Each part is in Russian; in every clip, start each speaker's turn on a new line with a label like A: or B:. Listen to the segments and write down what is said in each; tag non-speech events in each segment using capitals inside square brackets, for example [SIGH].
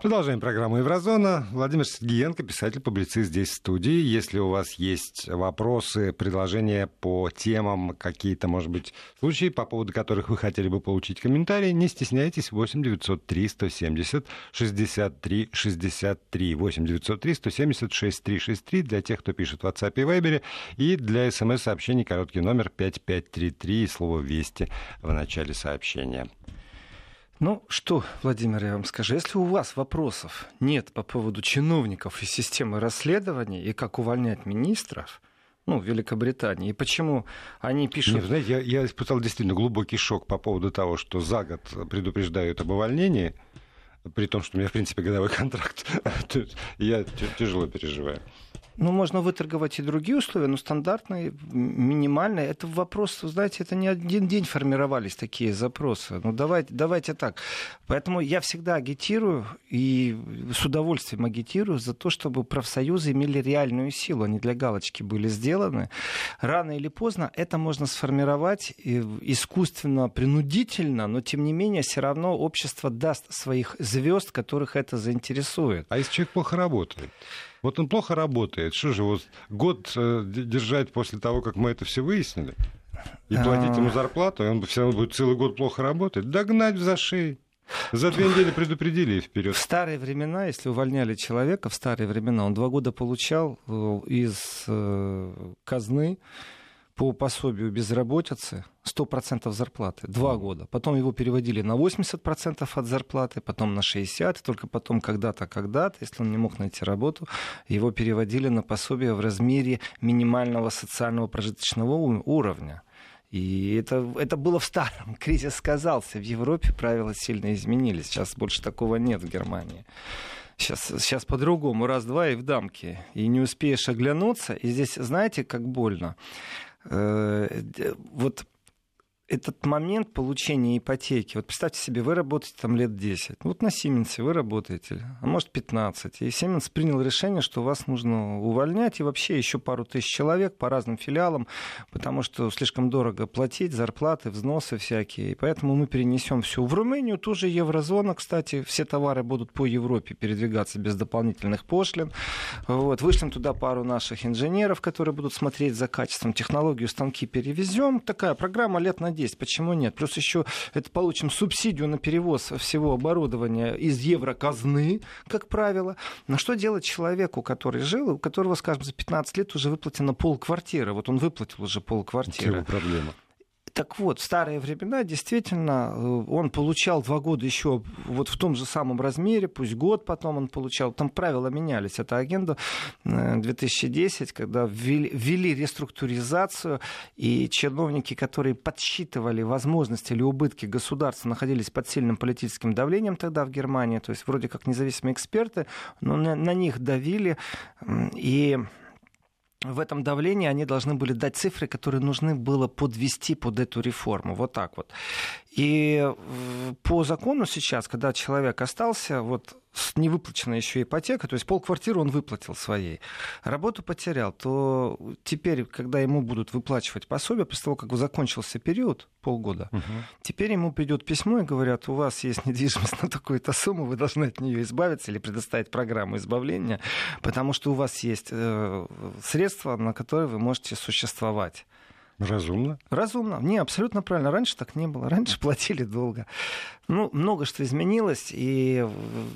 A: Продолжаем программу «Еврозона». Владимир Сергеенко, писатель-публицист здесь в студии. Если у вас есть вопросы, предложения по темам, какие-то, может быть, случаи, по поводу которых вы хотели бы получить комментарии, не стесняйтесь. 8 903 170 63 63. 8 903 170 63 63 для тех, кто пишет в WhatsApp и Viber. И для смс-сообщений короткий номер 5533 и слово «Вести» в начале сообщения.
B: Ну что, Владимир, я вам скажу, если у вас вопросов нет по поводу чиновников и системы расследований и как увольнять министров, ну, Великобритании. И почему они пишут... Нет,
A: знаете, я, я испытал действительно глубокий шок по поводу того, что за год предупреждают об увольнении, при том, что у меня, в принципе, годовой [LAUGHS] контракт. я тяжело переживаю.
B: Ну, можно выторговать и другие условия, но стандартные, минимальные. Это вопрос, знаете, это не один день формировались такие запросы. Ну, давайте, давайте так. Поэтому я всегда агитирую и с удовольствием агитирую за то, чтобы профсоюзы имели реальную силу. Они для галочки были сделаны. Рано или поздно это можно сформировать искусственно, принудительно, но тем не менее все равно общество даст своих звезд, которых это заинтересует.
A: А если человек плохо работает? Вот он плохо работает. Что же, вот год э, держать после того, как мы это все выяснили, и платить ему а. зарплату, и он все равно будет целый год плохо работать, догнать за шеи. За две недели предупредили и вперед.
B: В старые времена, если увольняли человека, в старые времена он два года получал э, из э, казны по пособию безработицы 100% зарплаты. Два года. Потом его переводили на 80% от зарплаты, потом на 60%. И только потом когда-то, когда-то, если он не мог найти работу, его переводили на пособие в размере минимального социального прожиточного уровня. И это, это было в старом. [LAUGHS] Кризис сказался. В Европе правила сильно изменились. Сейчас больше такого нет в Германии. Сейчас, сейчас по-другому. Раз-два и в дамке. И не успеешь оглянуться. И здесь, знаете, как больно. Э, вот этот момент получения ипотеки, вот представьте себе, вы работаете там лет 10, вот на Сименсе вы работаете, а может 15, и Сименс принял решение, что вас нужно увольнять, и вообще еще пару тысяч человек по разным филиалам, потому что слишком дорого платить, зарплаты, взносы всякие, и поэтому мы перенесем все в Румынию, тоже еврозона, кстати, все товары будут по Европе передвигаться без дополнительных пошлин, вот, вышлем туда пару наших инженеров, которые будут смотреть за качеством, технологию, станки перевезем, такая программа лет на 10, почему нет? Плюс еще это получим субсидию на перевоз всего оборудования из евроказны, как правило. Но что делать человеку, который жил, у которого, скажем, за 15 лет уже выплатено полквартиры? Вот он выплатил уже полквартиры.
A: Это проблема.
B: Так вот, в старые времена действительно э, он получал два года еще вот в том же самом размере, пусть год потом он получал. Там правила менялись. Это агенда 2010, когда ввели, ввели реструктуризацию, и чиновники, которые подсчитывали возможности или убытки государства, находились под сильным политическим давлением тогда в Германии, то есть вроде как независимые эксперты, но на, на них давили. И в этом давлении они должны были дать цифры, которые нужны было подвести под эту реформу. Вот так вот. И э, по закону сейчас, когда человек остался вот с невыплаченной еще ипотека, то есть полквартиры он выплатил своей, работу потерял, то теперь, когда ему будут выплачивать пособие, после того, как закончился период, полгода, угу. теперь ему придет письмо и говорят, у вас есть недвижимость на такую-то сумму, вы должны от нее избавиться или предоставить программу избавления, потому что у вас есть э, средства, на которые вы можете существовать.
A: Разумно.
B: Разумно. Не, абсолютно правильно. Раньше так не было. Раньше [LAUGHS] платили долго. Ну, много что изменилось, и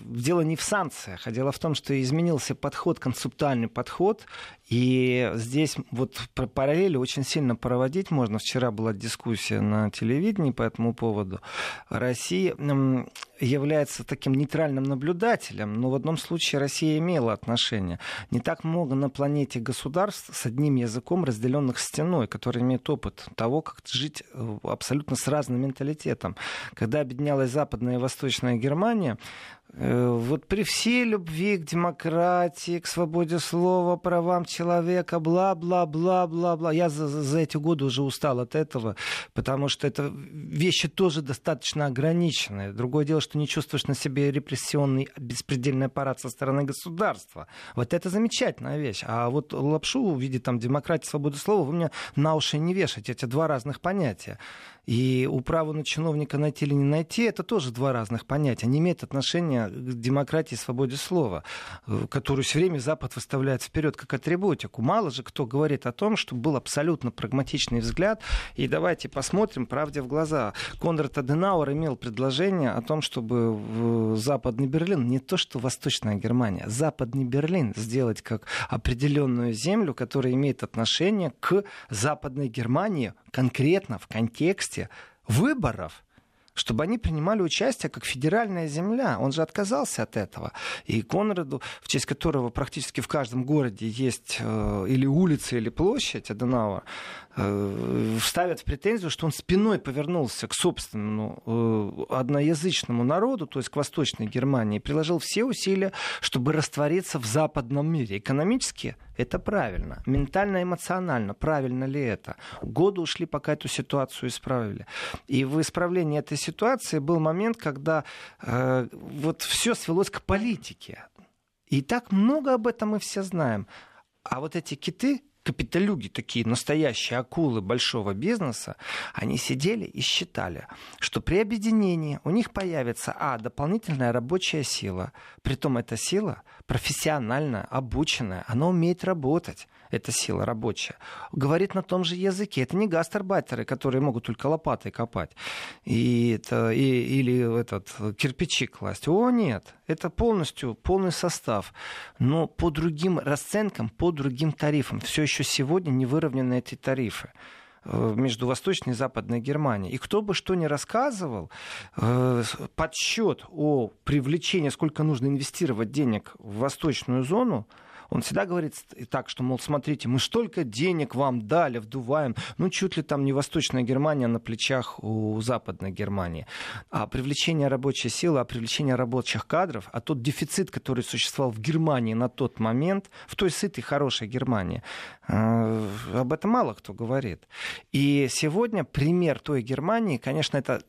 B: дело не в санкциях, а дело в том, что изменился подход, концептуальный подход, и здесь вот параллели очень сильно проводить можно. Вчера была дискуссия на телевидении по этому поводу. Россия является таким нейтральным наблюдателем, но в одном случае Россия имела отношение. Не так много на планете государств с одним языком, разделенных стеной, которые имеют опыт того, как жить э, абсолютно с разным менталитетом. Когда объединялась Западная и Восточная Германия, вот при всей любви к демократии, к свободе слова, правам человека, бла-бла-бла-бла-бла. Я за, за эти годы уже устал от этого, потому что это вещи тоже достаточно ограниченные. Другое дело, что не чувствуешь на себе репрессионный беспредельный аппарат со стороны государства. Вот это замечательная вещь. А вот лапшу в виде там, демократии, свободы слова вы мне на уши не вешаете. Это два разных понятия. И управу на чиновника найти или не найти, это тоже два разных понятия. Они имеют отношение к демократии и свободе слова, э, которую все время Запад выставляет вперед как атрибутику. Мало же кто говорит о том, что был абсолютно прагматичный взгляд. И давайте посмотрим правде в глаза. Конрад Аденауэр имел предложение о том, чтобы в Западный Берлин, не то что Восточная Германия, Западный Берлин сделать как определенную землю, которая имеет отношение к Западной Германии конкретно в контексте выборов чтобы они принимали участие как федеральная земля. Он же отказался от этого. И Конраду, в честь которого практически в каждом городе есть э, или улица, или площадь Аденауэр, ставят в претензию, что он спиной повернулся к собственному э, одноязычному народу, то есть к Восточной Германии, и приложил все усилия, чтобы раствориться в западном мире. Экономически это правильно. Ментально-эмоционально правильно ли это? Годы ушли, пока эту ситуацию исправили. И в исправлении этой ситуации был момент, когда э, вот все свелось к политике. И так много об этом мы все знаем. А вот эти киты, капиталюги, такие настоящие акулы большого бизнеса, они сидели и считали, что при объединении у них появится, а, дополнительная рабочая сила, притом эта сила профессионально обученная, она умеет работать эта сила рабочая, говорит на том же языке. Это не гастарбайтеры, которые могут только лопатой копать и это, и, или этот, кирпичи класть. О, нет, это полностью полный состав, но по другим расценкам, по другим тарифам. Все еще сегодня не выровнены эти тарифы э, между Восточной и Западной Германией. И кто бы что ни рассказывал, э, подсчет о привлечении, сколько нужно инвестировать денег в восточную зону, он всегда говорит так, что, мол, смотрите, мы столько денег вам дали, вдуваем. Ну, чуть ли там не Восточная Германия на плечах у Западной Германии. А привлечение рабочей силы, а привлечение рабочих кадров, а тот дефицит, который существовал в Германии на тот момент, в той сытой, хорошей Германии, э, об этом мало кто говорит. И сегодня пример той Германии, конечно, это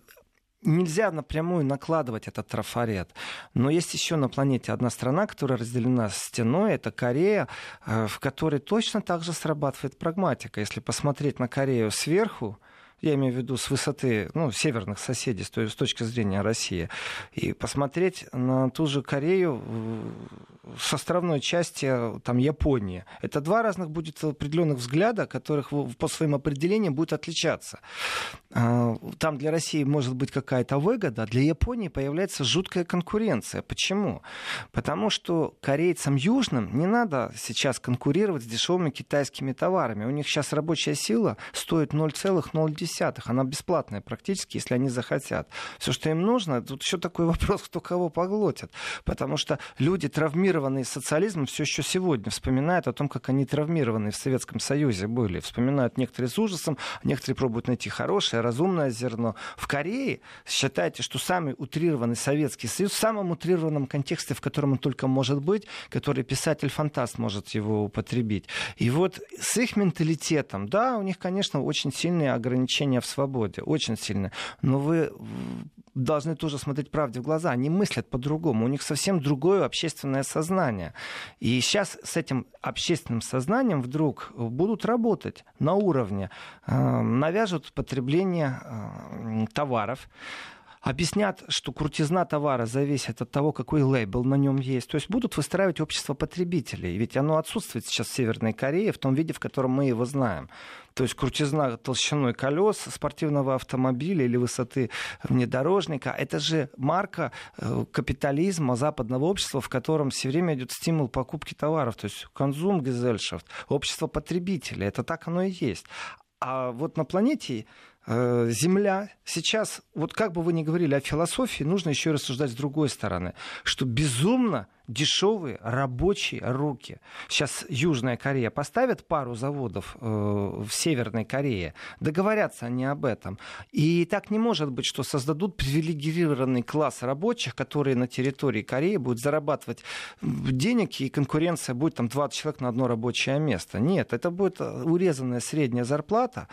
B: нельзя напрямую накладывать этот трафарет. Но есть еще на планете одна страна, которая разделена стеной, это Корея, э, в которой точно так же срабатывает прагматика. Если посмотреть на Корею сверху, я имею в виду с высоты ну, северных соседей, то есть с точки зрения России, и посмотреть на ту же Корею с островной части там, Японии. Это два разных будет определенных взгляда, которых по своим определениям будут отличаться. А, там для России может быть какая-то выгода, а для Японии появляется жуткая конкуренция. Почему? Потому что корейцам южным не надо сейчас конкурировать с дешевыми китайскими товарами. У них сейчас рабочая сила стоит 0,0 десятых. Она бесплатная практически, если они захотят. Все, что им нужно, тут еще такой [LAUGHS] вопрос, кто кого поглотит. Потому что люди, травмированные социализмом, все еще сегодня вспоминают о том, как они травмированные в Советском Союзе были. Вспоминают некоторые с ужасом, некоторые пробуют найти хорошее, разумное зерно. В Корее считайте, что самый утрированный Советский Союз, в самом утрированном контексте, в котором он только может быть, который писатель-фантаст может его употребить. И вот с их менталитетом, да, у них, конечно, очень сильные ограничения ограничения в свободе, очень сильно. Но вы должны тоже смотреть правде в глаза. Они мыслят по-другому. У них совсем другое общественное сознание. И сейчас с этим общественным сознанием вдруг будут работать на уровне, э, навяжут потребление э, товаров, объяснят, что крутизна товара зависит от того, какой лейбл на нем есть. То есть будут выстраивать общество потребителей. Ведь оно отсутствует сейчас в Северной Корее в том виде, в котором мы его знаем. То есть крутизна толщиной колес спортивного автомобиля или высоты внедорожника. Это же марка э, капитализма западного общества, в котором все время идет стимул покупки товаров. То есть конзум общество потребителей. Это так оно и есть. А вот на планете Э, земля сейчас, вот как бы вы ни говорили о философии, нужно еще рассуждать с другой стороны, что безумно дешевые рабочие руки. Сейчас Южная Корея поставит пару заводов э, в Северной Корее, договорятся они об этом. И так не может быть, что создадут привилегированный класс рабочих, которые на территории Кореи будут зарабатывать денег, и конкуренция будет там 20 человек на одно рабочее место. Нет, это будет урезанная средняя зарплата,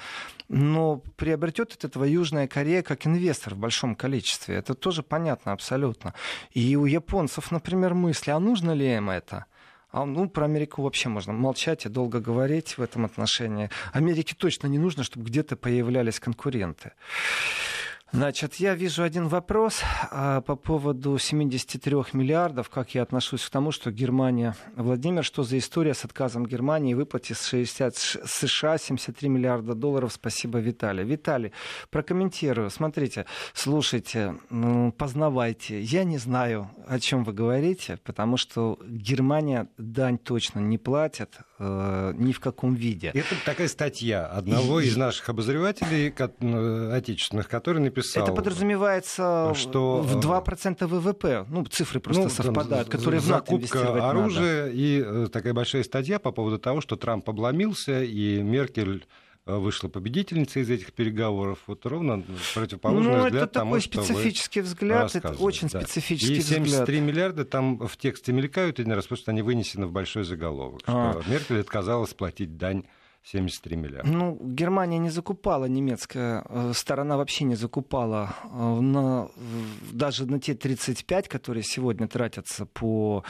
B: но приобретет от этого Южная Корея как инвестор в большом количестве. Это тоже понятно абсолютно. И у японцев, например, мысли, а нужно ли им это? А, ну, про Америку вообще можно молчать и долго говорить в этом отношении. Америке точно не нужно, чтобы где-то появлялись конкуренты. Значит, я вижу один вопрос а, по поводу 73 миллиардов. Как я отношусь к тому, что Германия... Владимир, что за история с отказом Германии выплате с 60 США 73 миллиарда долларов? Спасибо, Виталий. Виталий, прокомментирую. Смотрите, слушайте, познавайте. Я не знаю, о чем вы говорите, потому что Германия дань точно не платит э, ни в каком виде.
A: Это такая статья одного из наших обозревателей э, отечественных, который написал.
B: Это подразумевается что, в 2% э, ВВП. Ну, цифры просто ну, совпадают, там, которые в НАТО
A: Закупка оружия надо. и э, такая большая статья по поводу того, что Трамп обломился, и Меркель вышла победительница из этих переговоров. Вот ровно противоположный ну, взгляд
B: это тому, такой специфический взгляд, это очень да. специфический
A: и 73
B: взгляд.
A: миллиарда там в тексте мелькают один раз, потому что они вынесены в большой заголовок, а. что Меркель отказалась платить дань 73 миллиарда.
B: Ну, Германия не закупала, немецкая э, сторона вообще не закупала э, на, даже на те 35, которые сегодня тратятся по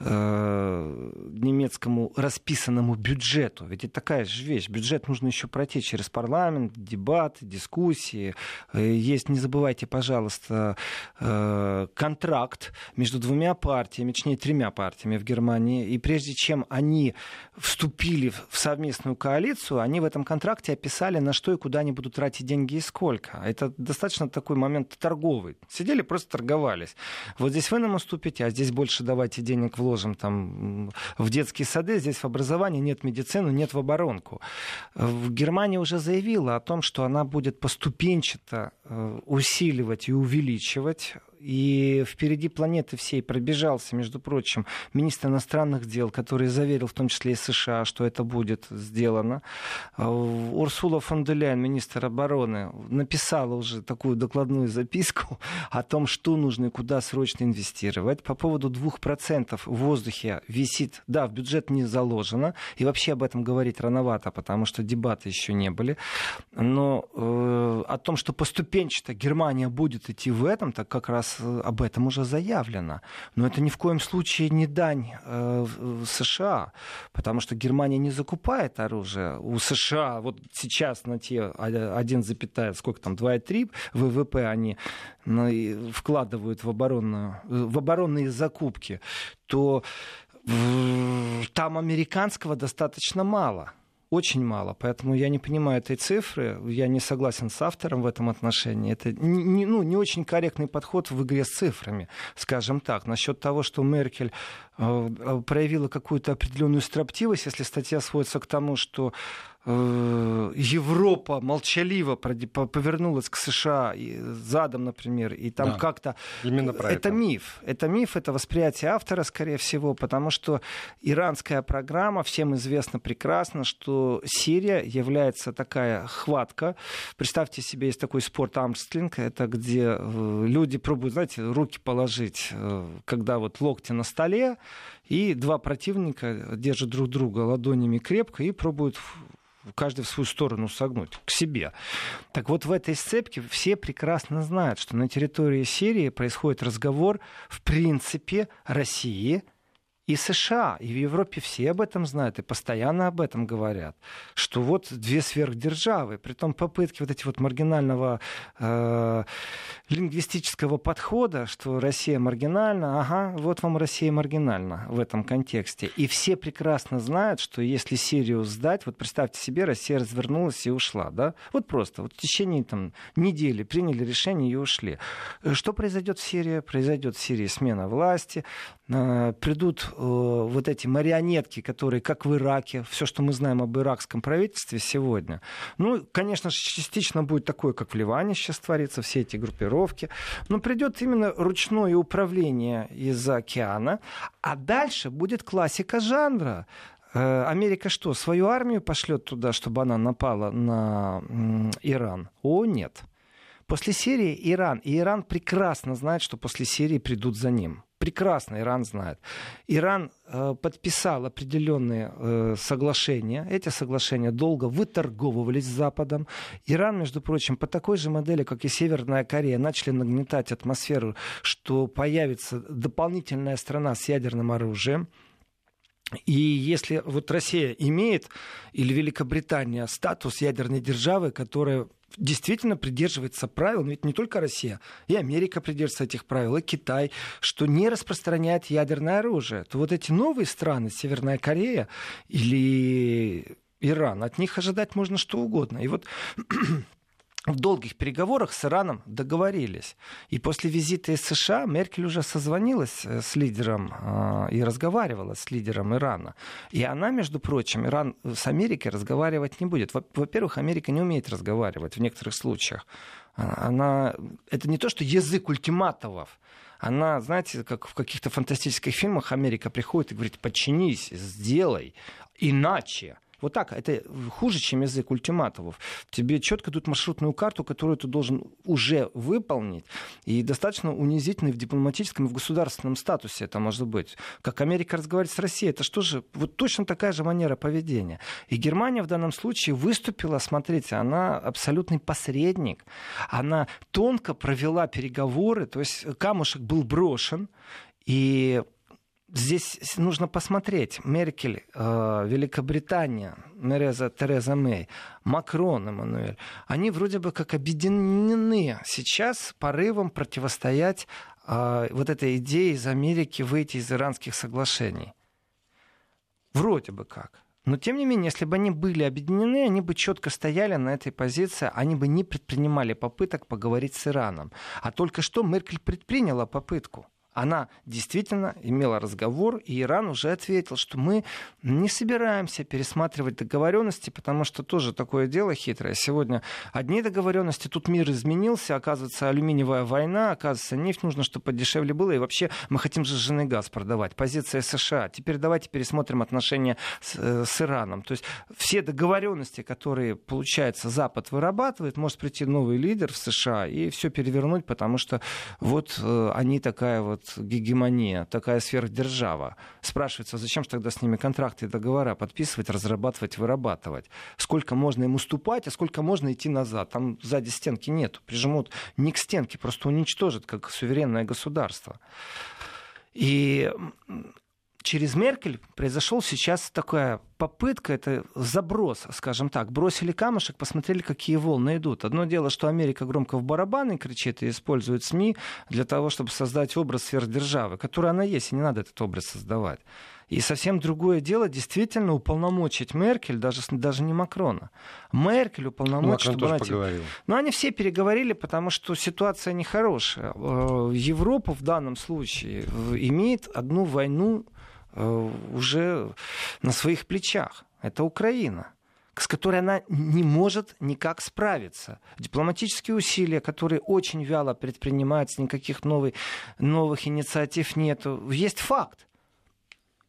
B: э, немецкому расписанному бюджету. Ведь это такая же вещь. Бюджет нужно еще пройти через парламент, дебаты, дискуссии. Э, есть, не забывайте, пожалуйста, э, контракт между двумя партиями, точнее, тремя партиями в Германии. И прежде чем они вступили в совместную коалицию, коалицию, они в этом контракте описали, на что и куда они будут тратить деньги и сколько. Это достаточно такой момент торговый. Сидели, просто торговались. Вот здесь вы нам уступите, а здесь больше давайте денег вложим там, в детские сады, здесь в образование, нет медицину, нет в оборонку. В Германии уже заявила о том, что она будет поступенчато э, усиливать и увеличивать и впереди планеты всей пробежался, между прочим, министр иностранных дел, который заверил в том числе и США, что это будет сделано. А, Урсула фон де Ляйн, министр обороны, написала уже такую докладную записку о том, что нужно и куда срочно инвестировать. По поводу 2% в воздухе висит, да, в бюджет не заложено, и вообще об этом говорить рановато, потому что дебаты еще не были. Но э, о том, что поступенчато Германия будет идти в этом, так как раз Э, об этом уже заявлено. Но это ни в коем случае не дань э, США, потому что Германия не закупает оружие. У США вот сейчас на те 1, сколько там, 2,3 ВВП они ну, вкладывают в, оборонную, в оборонные закупки, то там американского достаточно мало очень мало. Поэтому я не понимаю этой цифры. Я не согласен с автором в этом отношении. Это не, ну, не очень корректный подход в игре с цифрами, скажем так. Насчет того, что Меркель э, проявила какую-то определенную строптивость, если статья сводится к тому, что Европа молчаливо повернулась к США задом, например, и там да, как-то...
A: Именно про это.
B: Это миф. Это миф, это восприятие автора, скорее всего, потому что иранская программа, всем известно прекрасно, что Сирия является такая хватка. Представьте себе, есть такой спорт амстлинг, это где э, люди пробуют, знаете, руки положить, э, когда вот локти на столе, и два противника держат друг друга ладонями крепко и пробуют каждый в свою сторону согнуть, к себе. Так вот, в этой сцепке все прекрасно знают, что на территории Сирии происходит разговор, в принципе, России – и США, и в Европе все об этом знают и постоянно об этом говорят, что вот две сверхдержавы, при том попытки вот эти вот маргинального э, лингвистического подхода, что Россия маргинальна, ага, вот вам Россия маргинальна в этом контексте. И все прекрасно знают, что если Сирию сдать, вот представьте себе, Россия развернулась и ушла, да, вот просто, вот в течение там недели приняли решение и ушли. Что произойдет в Сирии? Произойдет в Сирии смена власти, э, придут Э, вот эти марионетки, которые, как в Ираке, все, что мы знаем об иракском правительстве сегодня, ну, конечно же, частично будет такое, как в Ливане сейчас творится, все эти группировки, но придет именно ручное управление из океана, а дальше будет классика жанра. Э, Америка что, свою армию пошлет туда, чтобы она напала на Иран? О, нет. После Сирии Иран. И Иран прекрасно знает, что после Сирии придут за ним прекрасно Иран знает. Иран э, подписал определенные э, соглашения. Эти соглашения долго выторговывались с Западом. Иран, между прочим, по такой же модели, как и Северная Корея, начали нагнетать атмосферу, что появится дополнительная страна с ядерным оружием. И если вот Россия имеет, или Великобритания, статус ядерной державы, которая действительно придерживается правил, ведь не только Россия, и Америка придерживается этих правил, и Китай, что не распространяет ядерное оружие, то вот эти новые страны, Северная Корея или Иран, от них ожидать можно что угодно. И вот в долгих переговорах с Ираном договорились. И после визита из США Меркель уже созвонилась э, с лидером э, и разговаривала с лидером Ирана. И она, между прочим, Иран с Америкой разговаривать не будет. Во-первых, Америка не умеет разговаривать в некоторых случаях. А, она... Это не то, что язык ультиматовов. Она, знаете, как в каких-то фантастических фильмах Америка приходит и говорит, подчинись, сделай, иначе. Вот так, это хуже, чем язык ультиматумов. Тебе четко дают маршрутную карту, которую ты должен уже выполнить. И достаточно унизительно в дипломатическом и в государственном статусе это может быть. Как Америка разговаривает с Россией, это что же? Вот точно такая же манера поведения. И Германия в данном случае выступила, смотрите, она абсолютный посредник. Она тонко провела переговоры, то есть камушек был брошен, и здесь нужно посмотреть. Меркель, э, Великобритания, Мереза, Тереза Мэй, Макрон, Эммануэль, они вроде бы как объединены сейчас порывом противостоять э, вот этой идее из Америки выйти из иранских соглашений. Вроде бы как. Но, тем не менее, если бы они были объединены, они бы четко стояли на этой позиции, они бы не предпринимали попыток поговорить с Ираном. А только что Меркель предприняла попытку она действительно имела разговор, и Иран уже ответил, что мы не собираемся пересматривать договоренности, потому что тоже такое дело хитрое. Сегодня одни договоренности, тут мир изменился, оказывается, алюминиевая война, оказывается, нефть нужно, чтобы подешевле было, и вообще мы хотим сжиженный газ продавать. Позиция США. Теперь давайте пересмотрим отношения с, э, с Ираном. То есть все договоренности, которые, получается, Запад вырабатывает, может прийти новый лидер в США и все перевернуть, потому что вот э, они такая вот гегемония, такая сверхдержава. Спрашивается, зачем же тогда с ними контракты и договора подписывать, разрабатывать, вырабатывать? Сколько можно им уступать, а сколько можно идти назад? Там сзади стенки нету. Прижмут не к стенке, просто уничтожат, как суверенное государство. И через Меркель произошел сейчас такая попытка, это заброс, скажем так. Бросили камушек, посмотрели, какие волны идут. Одно дело, что Америка громко в барабаны кричит и использует СМИ для того, чтобы создать образ сверхдержавы, который она есть, и не надо этот образ создавать. И совсем другое дело действительно уполномочить Меркель, даже, даже не Макрона. Меркель уполномочить,
A: Макрон
B: чтобы она...
A: поговорил.
B: Но они все переговорили, потому что ситуация нехорошая. Э, Европа в данном случае имеет одну войну Э, уже на своих плечах. Это Украина с которой она не может никак справиться. Дипломатические усилия, которые очень вяло предпринимаются, никаких новых, новых инициатив нет. Есть факт.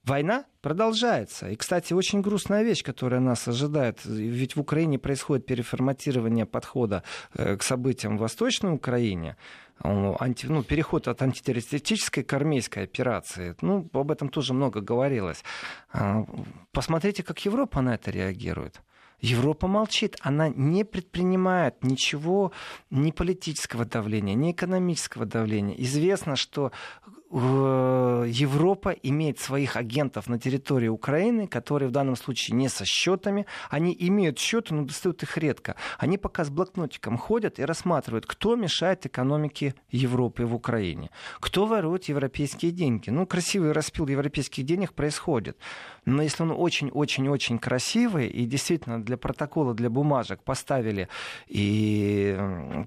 B: Война продолжается. И, кстати, очень грустная вещь, которая нас ожидает. Ведь в Украине происходит переформатирование подхода э, к событиям в Восточной Украине анти, ну, переход от антитеррористической к армейской операции. Ну, об этом тоже много говорилось. А, посмотрите, как Европа на это реагирует. Европа молчит, она не предпринимает ничего, ни политического давления, ни экономического давления. Известно, что Европа имеет своих агентов на территории Украины, которые в данном случае не со счетами. Они имеют счеты, но достают их редко. Они пока с блокнотиком ходят и рассматривают, кто мешает экономике Европы в Украине, кто ворует европейские деньги. Ну, красивый распил европейских денег происходит. Но если он очень-очень-очень красивый, и действительно для протокола, для бумажек поставили и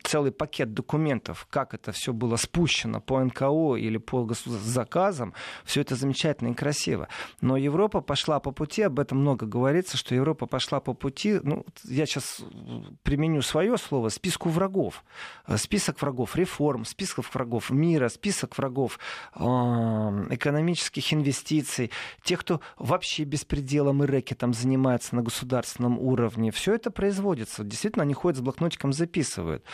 B: целый пакет документов, как это все было спущено по НКО или по заказом, все это замечательно и красиво. Но Европа пошла по пути, об этом много говорится, что Европа пошла по пути, ну, я сейчас применю свое слово, списку врагов. Э, список врагов реформ, список врагов мира, список врагов э, экономических инвестиций, тех, кто вообще беспределом и рэкетом занимается на государственном уровне. Все это производится. Действительно, они ходят с блокнотиком, записывают.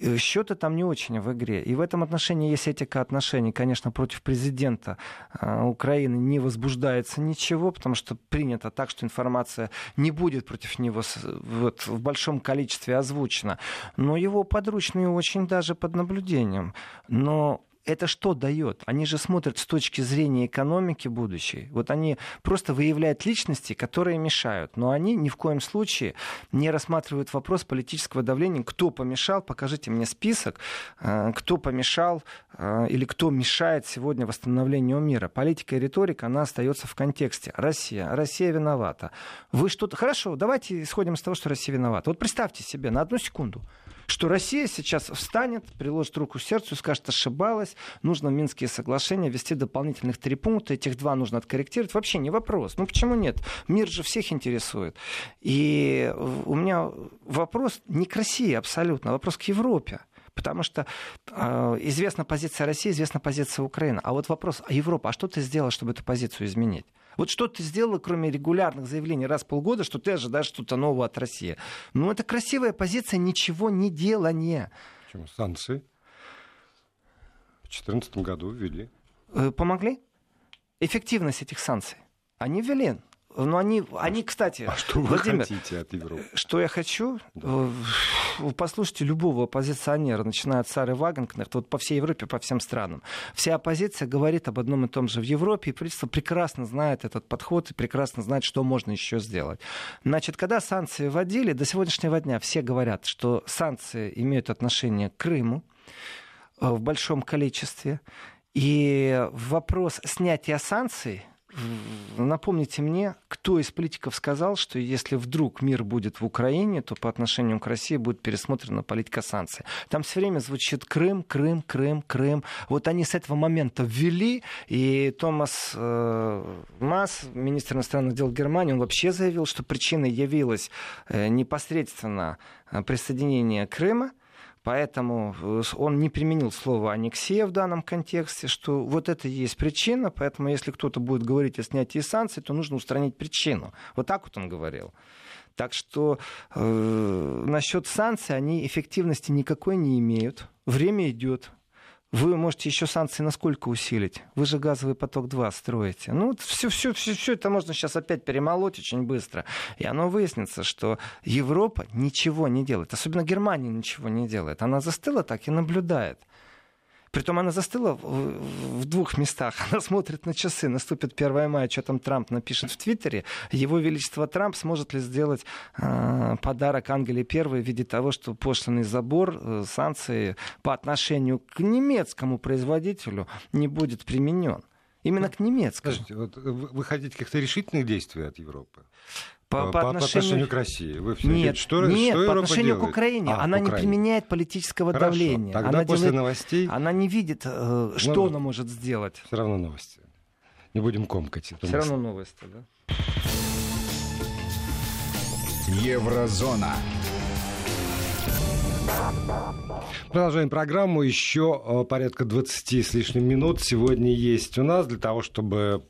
B: Э, счеты там не очень в игре. И в этом отношении есть этика отношений. Конечно, против президента э, Украины не возбуждается ничего, потому что принято так, что информация не будет против него вот, в большом количестве озвучена. Но его подручные очень даже под наблюдением. Но это что дает? Они же смотрят с точки зрения экономики будущей. Вот они просто выявляют личности, которые мешают. Но они ни в коем случае не рассматривают вопрос политического давления. Кто помешал? Покажите мне список. Э, кто помешал э, или кто мешает сегодня восстановлению мира? Политика и риторика, она остается в контексте. Россия. Россия виновата. Вы что-то... Хорошо, давайте исходим из того, что Россия виновата. Вот представьте себе на одну секунду что Россия сейчас встанет, приложит руку к сердцу и скажет, ошибалась, нужно Минские соглашения ввести дополнительных три пункта, этих два нужно откорректировать. Вообще не вопрос. Ну почему нет? Мир же всех интересует. И у меня вопрос не к России абсолютно, а вопрос к Европе. Потому что э, известна позиция России, известна позиция Украины. А вот вопрос, а Европа, а что ты сделала, чтобы эту позицию изменить? Вот что ты сделала, кроме регулярных заявлений раз в полгода, что ты ожидаешь что-то нового от России? Ну, это красивая позиция ничего не делания.
A: Почему? Санкции в 2014 году ввели.
B: Э, помогли? Эффективность этих санкций. Они ввели. Но они, они, кстати,
A: а что вы
B: Владимир,
A: хотите от Европы?
B: Что я хочу? Да. Э, послушайте любого оппозиционера, начиная от Сары Вагенкнехт, вот по всей Европе, по всем странам. Вся оппозиция говорит об одном и том же в Европе, и правительство прекрасно знает этот подход и прекрасно знает, что можно еще сделать. Значит, когда санкции вводили, до сегодняшнего дня все говорят, что санкции имеют отношение к Крыму э, в большом количестве, и вопрос снятия санкций – Напомните мне, кто из политиков сказал, что если вдруг мир будет в Украине, то по отношению к России будет пересмотрена политика санкций. Там все время звучит Крым, Крым, Крым, Крым. Вот они с этого момента ввели, и Томас э, Масс, министр иностранных дел Германии, он вообще заявил, что причиной явилась э, непосредственно э, присоединение Крыма Поэтому э, он не применил слово аннексия в данном контексте, что вот это и есть причина, поэтому если кто-то будет говорить о снятии санкций, то нужно устранить причину. Вот так вот он говорил. Так что э, насчет санкций они эффективности никакой не имеют. Время идет. Вы можете еще санкции насколько усилить? Вы же газовый поток 2 строите. Ну, все, все, все, все это можно сейчас опять перемолоть очень быстро. И оно выяснится, что Европа ничего не делает. Особенно Германия ничего не делает. Она застыла так и наблюдает. Притом она застыла в двух местах. Она смотрит на часы, наступит 1 мая, что там Трамп напишет в Твиттере. Его Величество Трамп сможет ли сделать э, подарок Ангеле Первой в виде того, что пошлиный забор, э, санкции по отношению к немецкому производителю не будет применен. Именно к немецкому.
A: Скажите, вот вы хотите каких-то решительных действий от Европы?
B: По, по, по, отношению... по отношению к России. Вы все нет, что, нет что по отношению делает? к Украине. А, она Украине. не применяет политического
A: Хорошо.
B: давления.
A: Тогда
B: она
A: после делает... новостей...
B: Она не видит, э, что ну, она может сделать.
A: Все равно новости. Не будем комкать.
B: Все равно новости, да.
C: Еврозона.
A: Продолжаем программу. Еще э, порядка 20 с лишним минут сегодня есть у нас для того, чтобы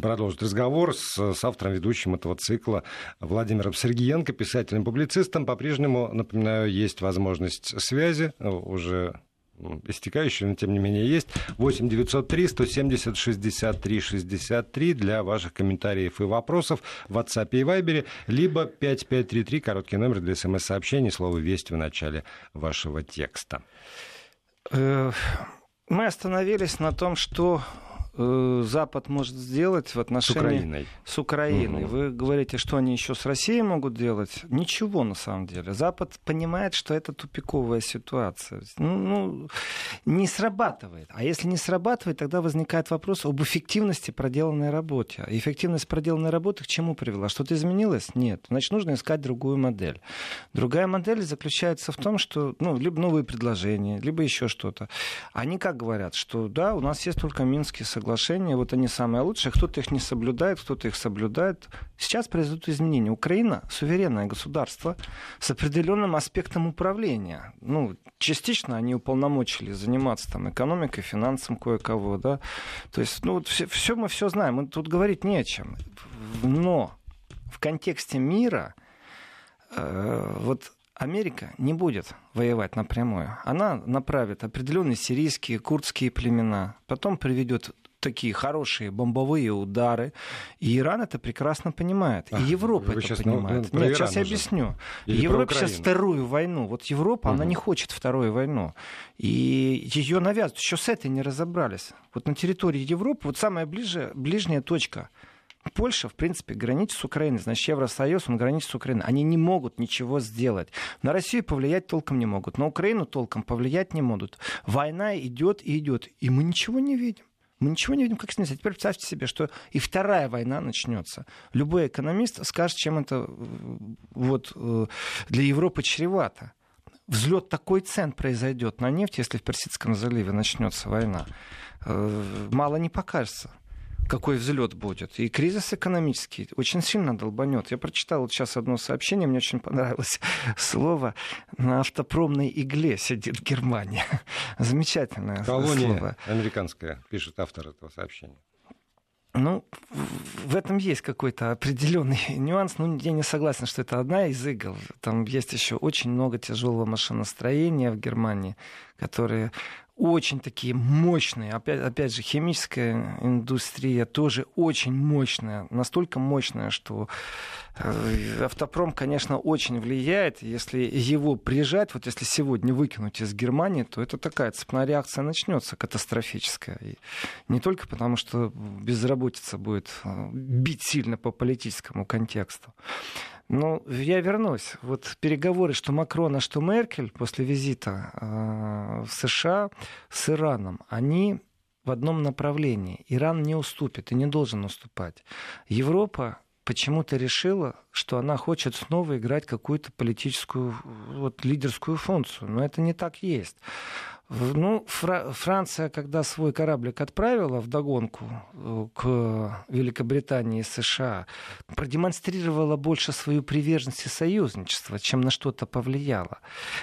A: продолжить разговор с, с автором, ведущим этого цикла Владимиром Сергеенко, писателем-публицистом. По-прежнему, напоминаю, есть возможность связи э, уже истекающий, но тем не менее есть. 8 903 170 63 63 для ваших комментариев и вопросов в WhatsApp и Viber, либо 5533, короткий номер для смс-сообщений, слово «Весть» в начале вашего текста.
B: Э, мы остановились на том, что Запад может сделать в отношении... С
A: Украиной.
B: С Украиной. Угу. Вы говорите, что они еще с Россией могут делать? Ничего, на самом деле. Запад понимает, что это тупиковая ситуация. Ну, ну, не срабатывает. А если не срабатывает, тогда возникает вопрос об эффективности проделанной работы. А эффективность проделанной работы к чему привела? Что-то изменилось? Нет. Значит, нужно искать другую модель. Другая модель заключается в том, что ну, либо новые предложения, либо еще что-то. Они как говорят, что да, у нас есть только Минские соглашения, соглашения, вот они самые лучшие, кто-то их не соблюдает, кто-то их соблюдает. Сейчас произойдут изменения. Украина — суверенное государство с определенным аспектом управления. Ну, частично они уполномочили заниматься там экономикой, финансом кое-кого, да. То есть, ну, вот все, все мы все знаем, мы тут говорить не о чем. Но в контексте мира э, вот Америка не будет воевать напрямую. Она направит определенные сирийские, курдские племена, потом приведет такие хорошие бомбовые удары. И Иран это прекрасно понимает. И Европа это
A: сейчас,
B: понимает.
A: Ну,
B: Нет, сейчас я объясню. Или Европа сейчас вторую войну. Вот Европа, угу. она не хочет вторую войну. И ее навязывают. Еще с этой не разобрались. Вот на территории Европы, вот самая ближе, ближняя точка Польша, в принципе, граничит с Украиной. Значит, Евросоюз, он граничит с Украиной. Они не могут ничего сделать. На Россию повлиять толком не могут. На Украину толком повлиять не могут. Война идет и идет. И мы ничего не видим. Мы ничего не видим, как снять. А теперь представьте себе, что и вторая война начнется. Любой экономист скажет, чем это вот, э, для Европы чревато. Взлет такой цен произойдет на нефть, если в Персидском заливе начнется война. Э, мало не покажется какой взлет будет. И кризис экономический очень сильно долбанет. Я прочитал вот сейчас одно сообщение, мне очень понравилось [LAUGHS] слово. На автопромной игле сидит Германия. [LAUGHS] Замечательное
A: Колония
B: слово.
A: американская, пишет автор этого сообщения.
B: Ну, в этом есть какой-то определенный [LAUGHS] нюанс. Ну, я не согласен, что это одна из игл. Там есть еще очень много тяжелого машиностроения в Германии, которые очень такие мощные. Опять, опять же, химическая индустрия тоже очень мощная. Настолько мощная, что э, автопром, конечно, очень влияет. Если его прижать, вот если сегодня выкинуть из Германии, то это такая цепная реакция начнется катастрофическая. И не только потому, что безработица будет э, бить сильно по политическому контексту. Ну, я вернусь. Вот переговоры, что Макрона, что Меркель после визита э, в США с Ираном, они в одном направлении. Иран не уступит и не должен уступать. Европа почему-то решила, что она хочет снова играть какую-то политическую, вот, лидерскую функцию. Но это не так есть. Ну, Фра- Франция, когда свой кораблик отправила в догонку э, к Великобритании и США, продемонстрировала больше свою приверженность и союзничество, чем на что-то повлияла.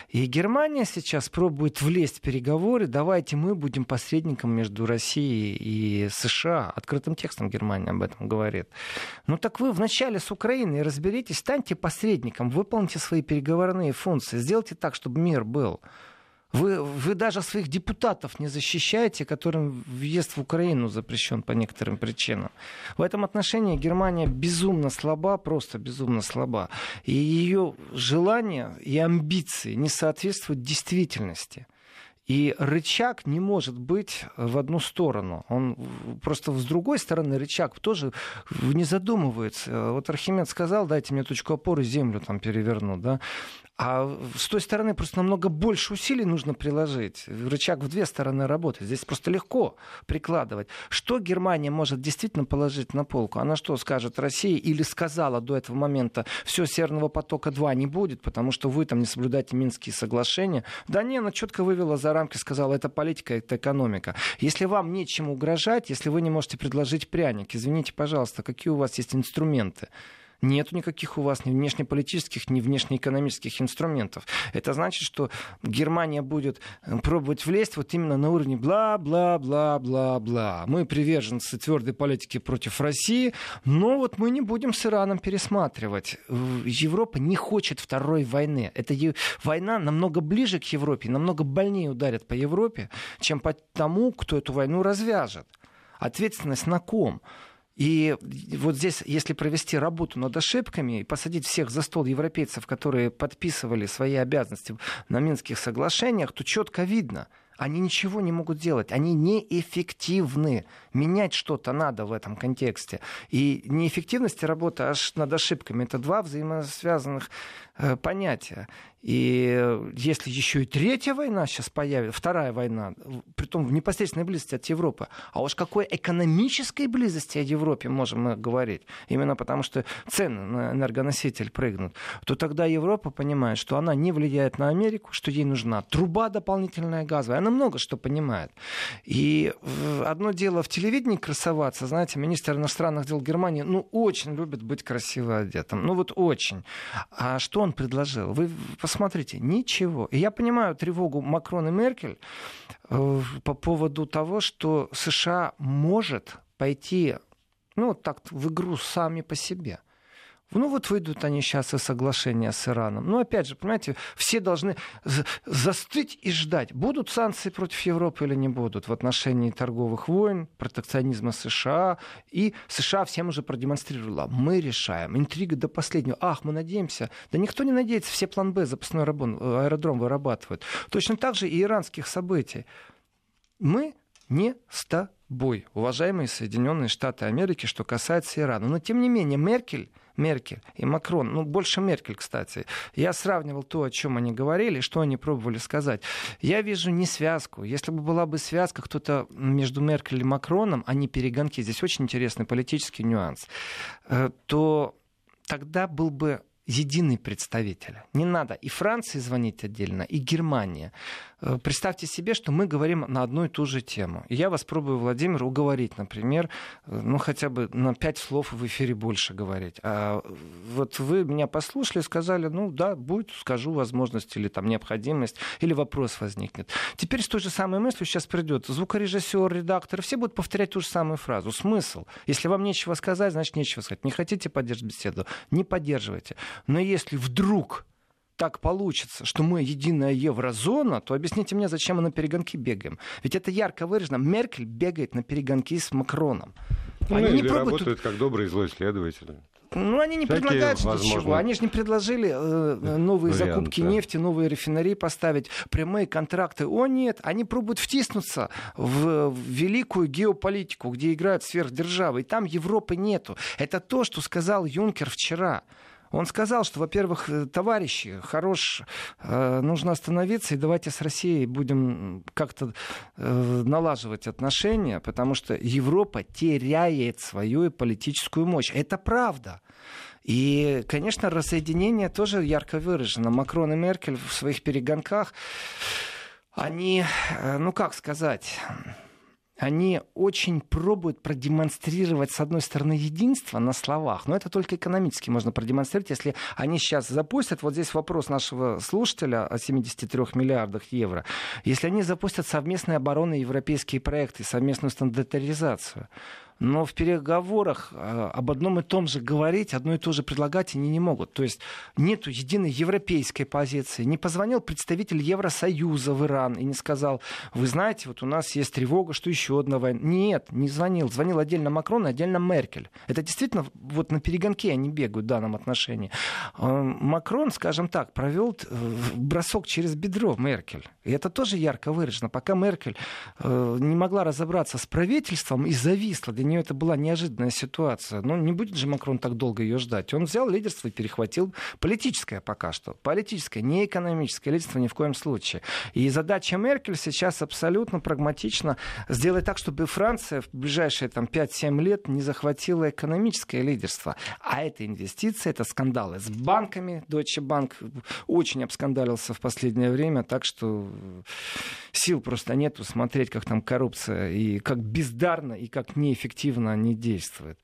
B: И Германия сейчас пробует влезть в переговоры, давайте мы будем посредником между Россией и США. Открытым текстом Германия об этом говорит. Ну так вы вначале с Украиной разберитесь, станьте посредником, выполните свои переговорные функции, сделайте так, чтобы мир был. Вы, вы даже своих депутатов не защищаете, которым въезд в Украину запрещен по некоторым причинам. В этом отношении Германия безумно слаба, просто безумно слаба. И ее желания и амбиции не соответствуют действительности. И рычаг не может быть в одну сторону. Он просто с другой стороны рычаг тоже не задумывается. Вот Архимед сказал, дайте мне точку опоры, землю там переверну. Да? А с той стороны просто намного больше усилий нужно приложить. Рычаг в две стороны работает. Здесь просто легко прикладывать. Что Германия может действительно положить на полку? Она что скажет России или сказала до этого момента, все, Северного потока-2 не будет, потому что вы там не соблюдаете Минские соглашения? Да не, она четко вывела за рамки, сказала, это политика, это экономика. Если вам нечем угрожать, если вы не можете предложить пряник, извините, пожалуйста, какие у вас есть инструменты? Нет никаких у вас ни внешнеполитических, ни внешнеэкономических инструментов. Это значит, что Германия будет э, пробовать влезть вот именно на уровне бла-бла-бла-бла-бла. Мы приверженцы твердой политики против России, но вот мы не будем с Ираном пересматривать. Европа не хочет второй войны. Эта война намного ближе к Европе, намного больнее ударит по Европе, чем по тому, кто эту войну развяжет. Ответственность на ком? И вот здесь, если провести работу над ошибками и посадить всех за стол европейцев, которые подписывали свои обязанности на Минских соглашениях, то четко видно, они ничего не могут делать, они неэффективны. Менять что-то надо в этом контексте. И неэффективность работы аж над ошибками это два взаимосвязанных э, понятия. И если еще и третья война сейчас появится, вторая война, притом в непосредственной близости от Европы, а уж какой экономической близости о Европе можем мы говорить, именно потому что цены на энергоноситель прыгнут, то тогда Европа понимает, что она не влияет на Америку, что ей нужна труба дополнительная газовая, она много что понимает. И одно дело в телевидении красоваться, знаете, министр иностранных дел Германии, ну, очень любит быть красиво одетым, ну, вот очень. А что он предложил? Вы посмотрите, ничего. И я понимаю тревогу Макрона и Меркель э, по поводу того, что США может пойти ну, так, в игру сами по себе. Ну вот выйдут они сейчас из соглашения с Ираном. Ну опять же, понимаете, все должны застыть и ждать, будут санкции против Европы или не будут в отношении торговых войн, протекционизма США. И США всем уже продемонстрировала, мы решаем. Интрига до последнего. Ах, мы надеемся. Да никто не надеется, все план Б, запасной аэродром вырабатывают. Точно так же и иранских событий. Мы не с тобой, уважаемые Соединенные Штаты Америки, что касается Ирана. Но тем не менее, Меркель Меркель и Макрон, ну, больше Меркель, кстати. Я сравнивал то, о чем они говорили, что они пробовали сказать. Я вижу не связку. Если бы была бы связка кто-то между Меркель и Макроном, а не перегонки, здесь очень интересный политический нюанс, э, то тогда был бы единый представитель. Не надо и Франции звонить отдельно, и Германия. Э, представьте себе, что мы говорим на одну и ту же тему. И я вас пробую, Владимир, уговорить, например, э, ну хотя бы на пять слов в эфире больше говорить. А вот вы меня послушали, сказали, ну да, будет, скажу возможность или там необходимость, или вопрос возникнет. Теперь с той же самой мыслью сейчас придет звукорежиссер, редактор, все будут повторять ту же самую фразу. Смысл? Если вам нечего сказать, значит нечего сказать. Не хотите поддерживать беседу? Не поддерживайте. Но если вдруг так получится, что мы единая еврозона, то объясните мне, зачем мы на перегонки бегаем. Ведь это ярко выражено. Меркель бегает на перегонки с Макроном.
A: Ну, Они или не пробуют... работают как добрый и злой следователь.
B: Ну, они не Всякие предлагают ничего. Они же не предложили э, новые Вариант, закупки да. нефти, новые рефинерии поставить, прямые контракты. О, нет, они пробуют втиснуться в, в великую геополитику, где играют сверхдержавы. И там Европы нету. Это то, что сказал Юнкер вчера. Он сказал, что, во-первых, э, товарищи, хорош, э, нужно остановиться и давайте с Россией будем как-то э, налаживать отношения, потому что Европа теряет свою политическую мощь. Это правда. И, конечно, рассоединение тоже ярко выражено. Макрон и Меркель в своих перегонках, они, ну как сказать, они очень пробуют продемонстрировать, с одной стороны, единство на словах, но это только экономически можно продемонстрировать, если они сейчас запустят, вот здесь вопрос нашего слушателя о 73 миллиардах евро, если они запустят совместные обороны европейские проекты, совместную стандартизацию, но в переговорах э, об одном и том же говорить, одно и то же предлагать они не могут. То есть нет единой европейской позиции. Не позвонил представитель Евросоюза в Иран и не сказал, вы знаете, вот у нас есть тревога, что еще одна война. Нет, не звонил. Звонил отдельно Макрон, отдельно Меркель. Это действительно вот на перегонке они бегают в данном отношении. Э, Макрон, скажем так, провел э, бросок через бедро Меркель. И это тоже ярко выражено. Пока Меркель не могла разобраться с правительством и зависла, для нее это была неожиданная ситуация. Ну, не будет же Макрон так долго ее ждать. Он взял лидерство и перехватил политическое пока что. Политическое, не экономическое лидерство ни в коем случае. И задача Меркель сейчас абсолютно прагматично сделать так, чтобы Франция в ближайшие там, 5-7 лет не захватила экономическое лидерство. А это инвестиции, это скандалы с банками. Deutsche Bank очень обскандалился в последнее время, так что сил просто нету смотреть, как там коррупция и как бездарно и как неэффективно эффективно они действуют.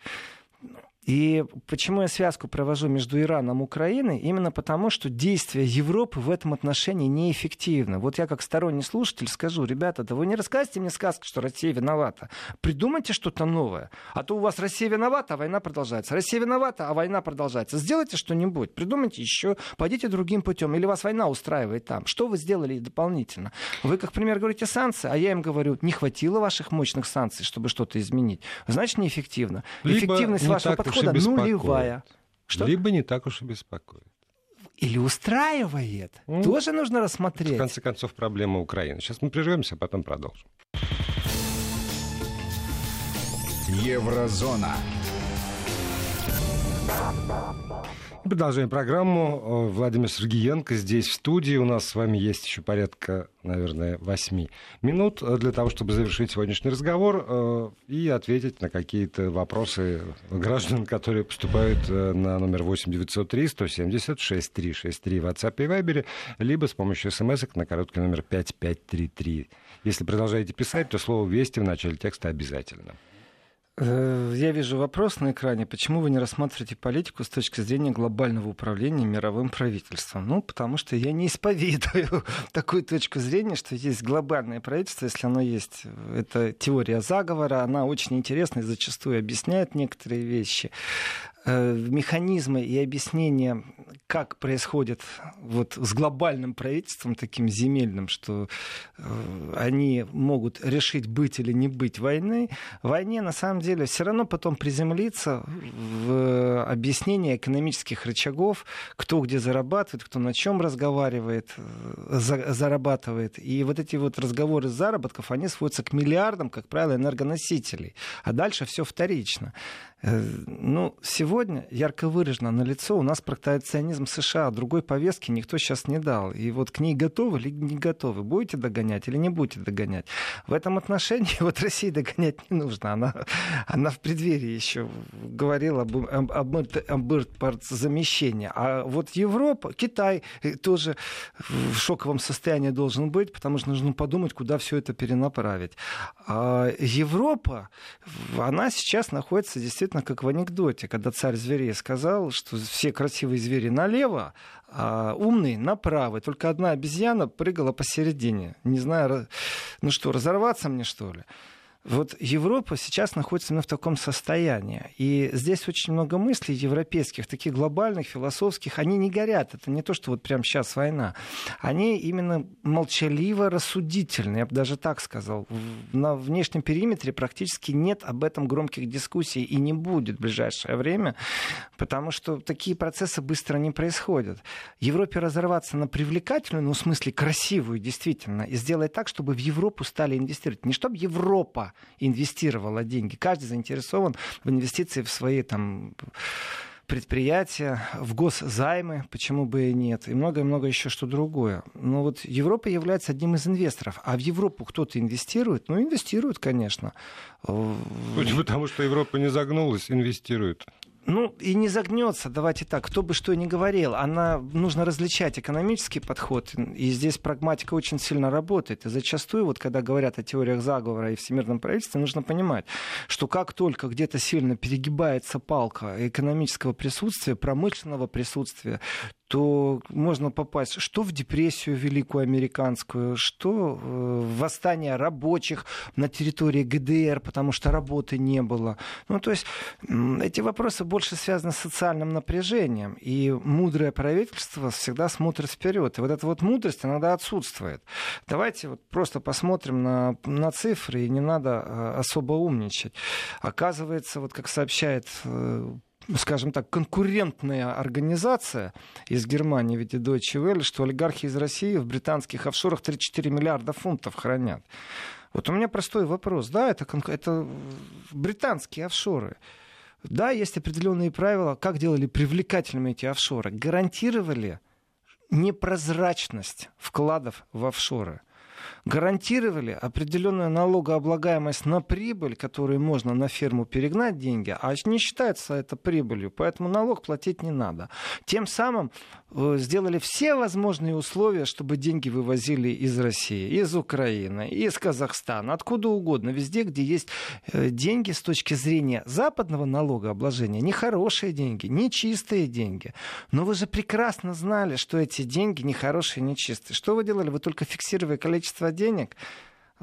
B: И почему я связку провожу между Ираном и Украиной? Именно потому, что действия Европы в этом отношении неэффективны. Вот я как сторонний слушатель скажу, ребята, да вы не рассказывайте мне сказку, что Россия виновата. Придумайте что-то новое. А то у вас Россия виновата, а война продолжается. Россия виновата, а война продолжается. Сделайте что-нибудь, придумайте еще, пойдите другим путем. Или вас война устраивает там. Что вы сделали дополнительно? Вы, как пример, говорите санкции, а я им говорю, не хватило ваших мощных санкций, чтобы что-то изменить. Значит, неэффективно.
A: Либо
B: Эффективность вашего подхода подхода нулевая.
A: Что? Либо не так уж и беспокоит.
B: Или устраивает. Ну, Тоже нужно рассмотреть. В
A: конце концов, проблема Украины. Сейчас мы прервемся, а потом продолжим.
C: Еврозона.
A: Продолжаем программу. Э, Владимир Сергеенко здесь в студии. У нас с вами есть еще порядка, наверное, восьми минут для того, чтобы завершить сегодняшний разговор э, и ответить на какие-то вопросы граждан, которые поступают э, на номер 8 903 170 6363 в WhatsApp и Viber, либо с помощью смс на короткий номер 5533. Если продолжаете писать, то слово «Вести» в начале текста обязательно.
B: Э, я вижу вопрос на экране. Почему вы не рассматриваете политику с точки зрения глобального управления мировым правительством? Ну, потому что я не исповедую [LAUGHS] такую точку зрения, что есть глобальное правительство, если оно есть. Это теория заговора, она очень интересна и зачастую объясняет некоторые вещи. Э, механизмы и объяснения, как происходит вот с глобальным правительством, таким земельным, что э, они могут решить быть или не быть войны, войне на самом деле все равно потом приземлиться в объяснение экономических рычагов, кто где зарабатывает, кто на чем разговаривает, э, за, зарабатывает. И вот эти вот разговоры заработков, они сводятся к миллиардам, как правило, энергоносителей. А дальше все вторично. Ну, сегодня ярко выражено на лицо у нас протекционизм США. Другой повестки никто сейчас не дал. И вот к ней готовы или не готовы? Будете догонять или не будете догонять? В этом отношении [LAUGHS] вот России догонять не нужно. Она, она в преддверии еще говорила об, об, об, об замещении. А вот Европа, Китай э, тоже в шоковом состоянии должен быть, потому что нужно подумать, куда все это перенаправить. А Европа, она сейчас находится действительно как в анекдоте, когда царь зверей сказал, что все красивые звери налево, а умные направо. Только одна обезьяна прыгала посередине. Не знаю, ну что, разорваться мне что ли? Вот Европа сейчас находится именно в таком состоянии. И здесь очень много мыслей европейских, таких глобальных, философских. Они не горят. Это не то, что вот прямо сейчас война. Они именно молчаливо рассудительны, я бы даже так сказал. На внешнем периметре практически нет об этом громких дискуссий и не будет в ближайшее время, потому что такие процессы быстро не происходят. Европе разорваться на привлекательную, ну, в смысле красивую, действительно, и сделать так, чтобы в Европу стали инвестировать. Не чтобы Европа инвестировала деньги. Каждый заинтересован в инвестиции в свои там предприятия, в госзаймы, почему бы и нет, и многое-много еще что другое. Но вот Европа является одним из инвесторов. А в Европу кто-то инвестирует? Ну, инвестирует, конечно.
A: Потому что Европа не загнулась, инвестирует.
B: Ну, и не загнется, давайте так, кто бы что ни говорил. Она, нужно различать экономический подход, и здесь прагматика очень сильно работает. И зачастую, вот когда говорят о теориях заговора и всемирном правительстве, нужно понимать, что как только где-то сильно перегибается палка экономического присутствия, промышленного присутствия, то можно попасть что в депрессию великую американскую, что в восстание рабочих на территории ГДР, потому что работы не было. Ну, то есть эти вопросы больше связаны с социальным напряжением, и мудрое правительство всегда смотрит вперед. И вот эта вот мудрость иногда отсутствует. Давайте вот просто посмотрим на, на цифры, и не надо э, особо умничать. Оказывается, вот как сообщает э, скажем так, конкурентная организация из Германии, ведь и Deutsche Welle, что олигархи из России в британских офшорах 34 миллиарда фунтов хранят. Вот у меня простой вопрос. Да, это, это британские офшоры. Да, есть определенные правила, как делали привлекательными эти офшоры. Гарантировали непрозрачность вкладов в офшоры гарантировали определенную налогооблагаемость на прибыль, которую можно на ферму перегнать деньги, а не считается это прибылью, поэтому налог платить не надо. Тем самым э, сделали все возможные условия, чтобы деньги вывозили из России, из Украины, из Казахстана, откуда угодно, везде, где есть э, деньги с точки зрения западного налогообложения, не хорошие деньги, не чистые деньги. Но вы же прекрасно знали, что эти деньги не хорошие, не чистые. Что вы делали? Вы только фиксировали количество денег,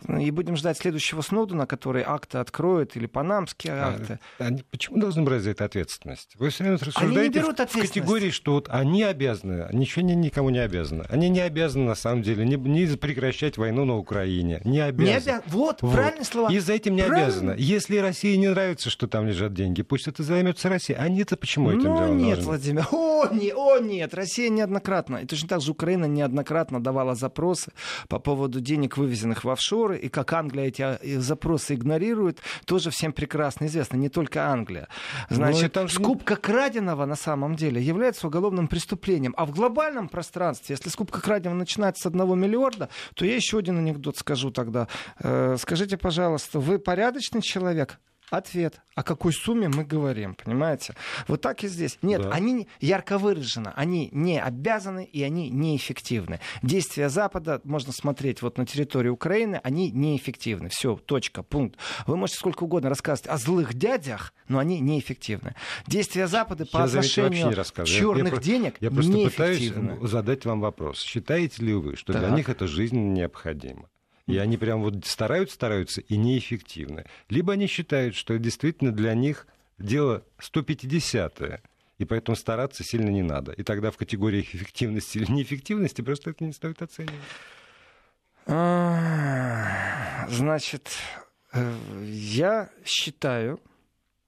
B: и будем ждать следующего Сноудена, который акты откроет, или панамские а, акты.
A: А, они почему должны брать за это ответственность? Вы все время рассуждаете они не берут в, категории, что вот они обязаны, ничего не, никому не обязаны. Они не обязаны, на самом деле, не, не прекращать войну на Украине. Не обязаны. Не обя...
B: Вот, вот, правильные слова.
A: И за этим не правильно. обязаны. Если России не нравится, что там лежат деньги, пусть это займется Россия. Они-то почему этим
B: ну,
A: делом
B: нет, должны? Владимир, о, не, о, нет, Россия неоднократно, и точно так же Украина неоднократно давала запросы по поводу денег, вывезенных в офшоры, и как Англия эти а, запросы игнорирует, тоже всем прекрасно известно, не только Англия. Значит, ну, скупка краденого на самом деле является уголовным преступлением. А в глобальном пространстве, если скупка краденого начинается с одного миллиарда, то я еще один анекдот скажу тогда. Э, скажите, пожалуйста, вы порядочный человек? Ответ. О какой сумме мы говорим, понимаете? Вот так и здесь. Нет, да. они ярко выражены, они не обязаны и они неэффективны. Действия Запада, можно смотреть вот на территории Украины, они неэффективны. Все, точка, пункт. Вы можете сколько угодно рассказывать о злых дядях, но они неэффективны. Действия Запада по я отношению черных я, денег
A: Я просто пытаюсь задать вам вопрос. Считаете ли вы, что так. для них это жизнь необходима? И они прям вот стараются, стараются и неэффективны. Либо они считают, что действительно для них дело 150-е. И поэтому стараться сильно не надо. И тогда в категориях эффективности или неэффективности просто это не стоит оценивать.
B: А, значит, э, я считаю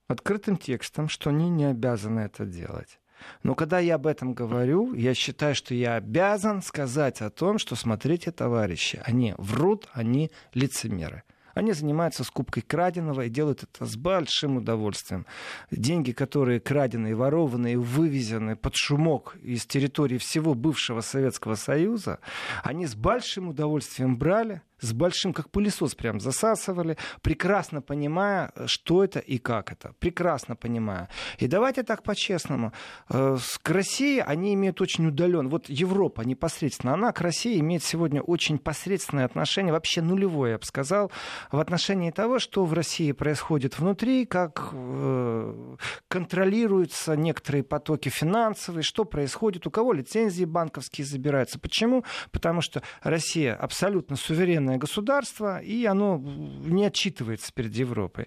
B: открытым текстом, что они не обязаны это делать. Но когда я об этом говорю, я считаю, что я обязан сказать о том, что, смотрите, товарищи, они врут, они лицемеры. Они занимаются скупкой краденого и делают это с большим удовольствием. Деньги, которые крадены, ворованы вывезены под шумок из территории всего бывшего Советского Союза, они с большим удовольствием брали, с большим, как пылесос прям засасывали, прекрасно понимая, что это и как это. Прекрасно понимая. И давайте так по-честному. Э, к России они имеют очень удален. Вот Европа непосредственно, она к России имеет сегодня очень посредственное отношение, вообще нулевое, я бы сказал, в отношении того, что в России происходит внутри, как э, контролируются некоторые потоки финансовые, что происходит, у кого лицензии банковские забираются. Почему? Потому что Россия абсолютно суверенна суверенное государство, и оно не отчитывается перед Европой.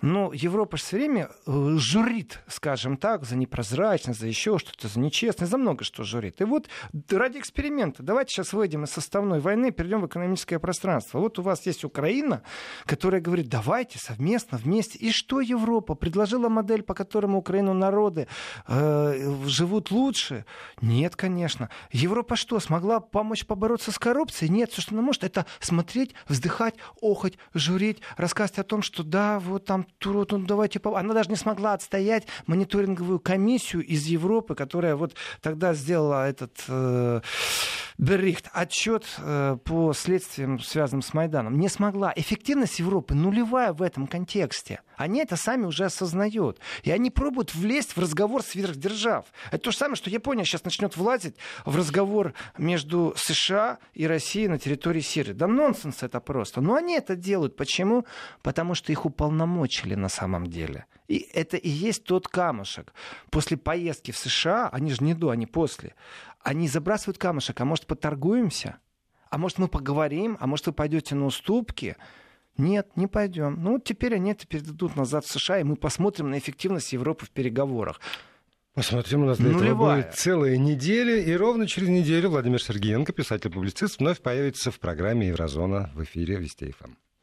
B: Но Европа же все время э, журит, скажем так, за непрозрачность, за еще что-то, за нечестность, за много что журит. И вот ради эксперимента давайте сейчас выйдем из составной войны, перейдем в экономическое пространство. Вот у вас есть Украина, которая говорит, давайте совместно, вместе. И что Европа? Предложила модель, по которому Украину народы э, живут лучше? Нет, конечно. Европа что, смогла помочь побороться с коррупцией? Нет, все, что она может, это смотреть смотреть, вздыхать, охоть, журить, рассказывать о том, что да, вот там, ну, давайте... Она даже не смогла отстоять мониторинговую комиссию из Европы, которая вот тогда сделала этот... Э, Беррихт, отчет э, по следствиям, связанным с Майданом, не смогла. Эффективность Европы нулевая в этом контексте. Они это сами уже осознают. И они пробуют влезть в разговор сверхдержав. Это то же самое, что Япония сейчас начнет влазить в разговор между США и Россией на территории Сирии. Да нонсенс это просто. Но они это делают. Почему? Потому что их уполномочили на самом деле. И это и есть тот камушек. После поездки в США, они же не до, они после, они забрасывают камушек, а может поторгуемся? А может мы поговорим? А может вы пойдете на уступки? Нет, не пойдем. Ну, теперь они это передадут назад в США, и мы посмотрим на эффективность Европы в переговорах.
A: Посмотрим, у нас для этого будет целая неделя, и ровно через неделю Владимир Сергеенко, писатель-публицист, вновь появится в программе «Еврозона» в эфире Вестей ФМ.